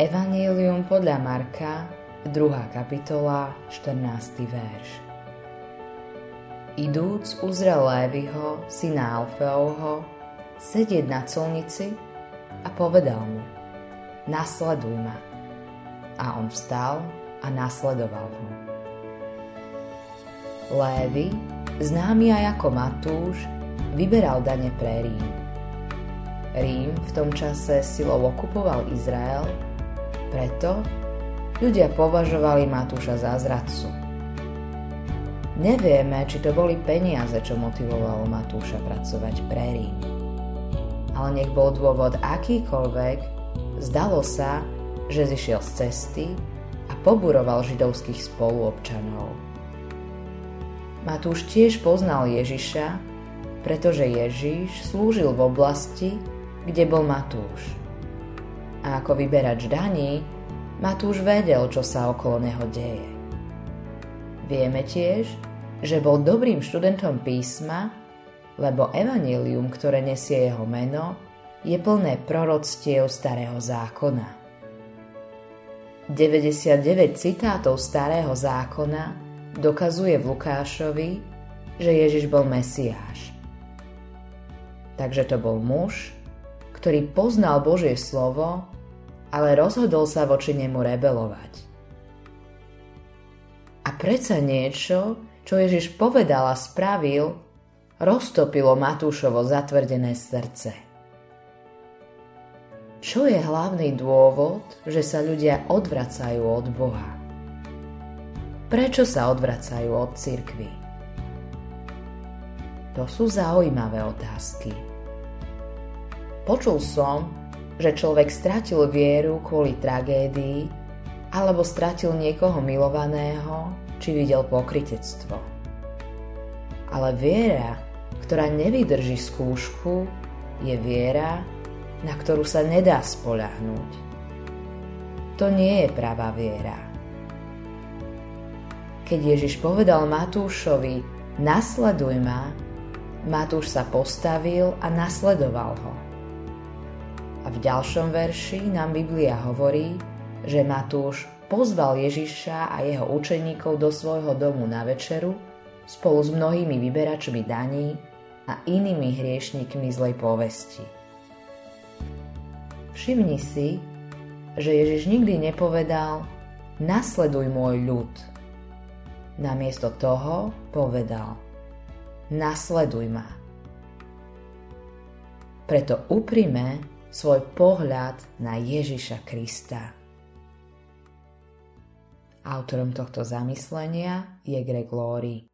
Evangelium podľa Marka, 2. kapitola, 14. verš. Idúc uzrel Lévyho, syna Alfeovho, sedieť na colnici a povedal mu Nasleduj ma. A on vstal a nasledoval ho. Lévy, známy aj ako Matúš, vyberal dane pre Rím. Rím v tom čase silou okupoval Izrael, preto ľudia považovali Matúša za zradcu. Nevieme, či to boli peniaze, čo motivovalo Matúša pracovať pre Rím. Ale nech bol dôvod akýkoľvek, zdalo sa, že zišiel z cesty a poburoval židovských spoluobčanov. Matúš tiež poznal Ježiša, pretože Ježiš slúžil v oblasti, kde bol Matúš. A ako vyberač daní, Matúš vedel, čo sa okolo neho deje. Vieme tiež, že bol dobrým študentom písma, lebo evanílium, ktoré nesie jeho meno, je plné proroctiev starého zákona. 99 citátov starého zákona dokazuje v Lukášovi, že Ježiš bol Mesiáš. Takže to bol muž, ktorý poznal Božie slovo, ale rozhodol sa voči nemu rebelovať. A predsa niečo, čo Ježiš povedal a spravil, roztopilo Matúšovo zatvrdené srdce. Čo je hlavný dôvod, že sa ľudia odvracajú od Boha? Prečo sa odvracajú od cirkvy? To sú zaujímavé otázky. Počul som, že človek stratil vieru kvôli tragédii alebo stratil niekoho milovaného či videl pokritectvo. Ale viera, ktorá nevydrží skúšku, je viera, na ktorú sa nedá spoľahnúť. To nie je pravá viera. Keď Ježiš povedal Matúšovi, nasleduj ma, Matúš sa postavil a nasledoval ho. A v ďalšom verši nám Biblia hovorí, že Matúš pozval Ježiša a jeho učeníkov do svojho domu na večeru spolu s mnohými vyberačmi daní a inými hriešnikmi zlej povesti. Všimni si, že Ježiš nikdy nepovedal nasleduj môj ľud. Namiesto toho povedal nasleduj ma. Preto uprime svoj pohľad na Ježiša Krista. Autorom tohto zamyslenia je Greg Laurie.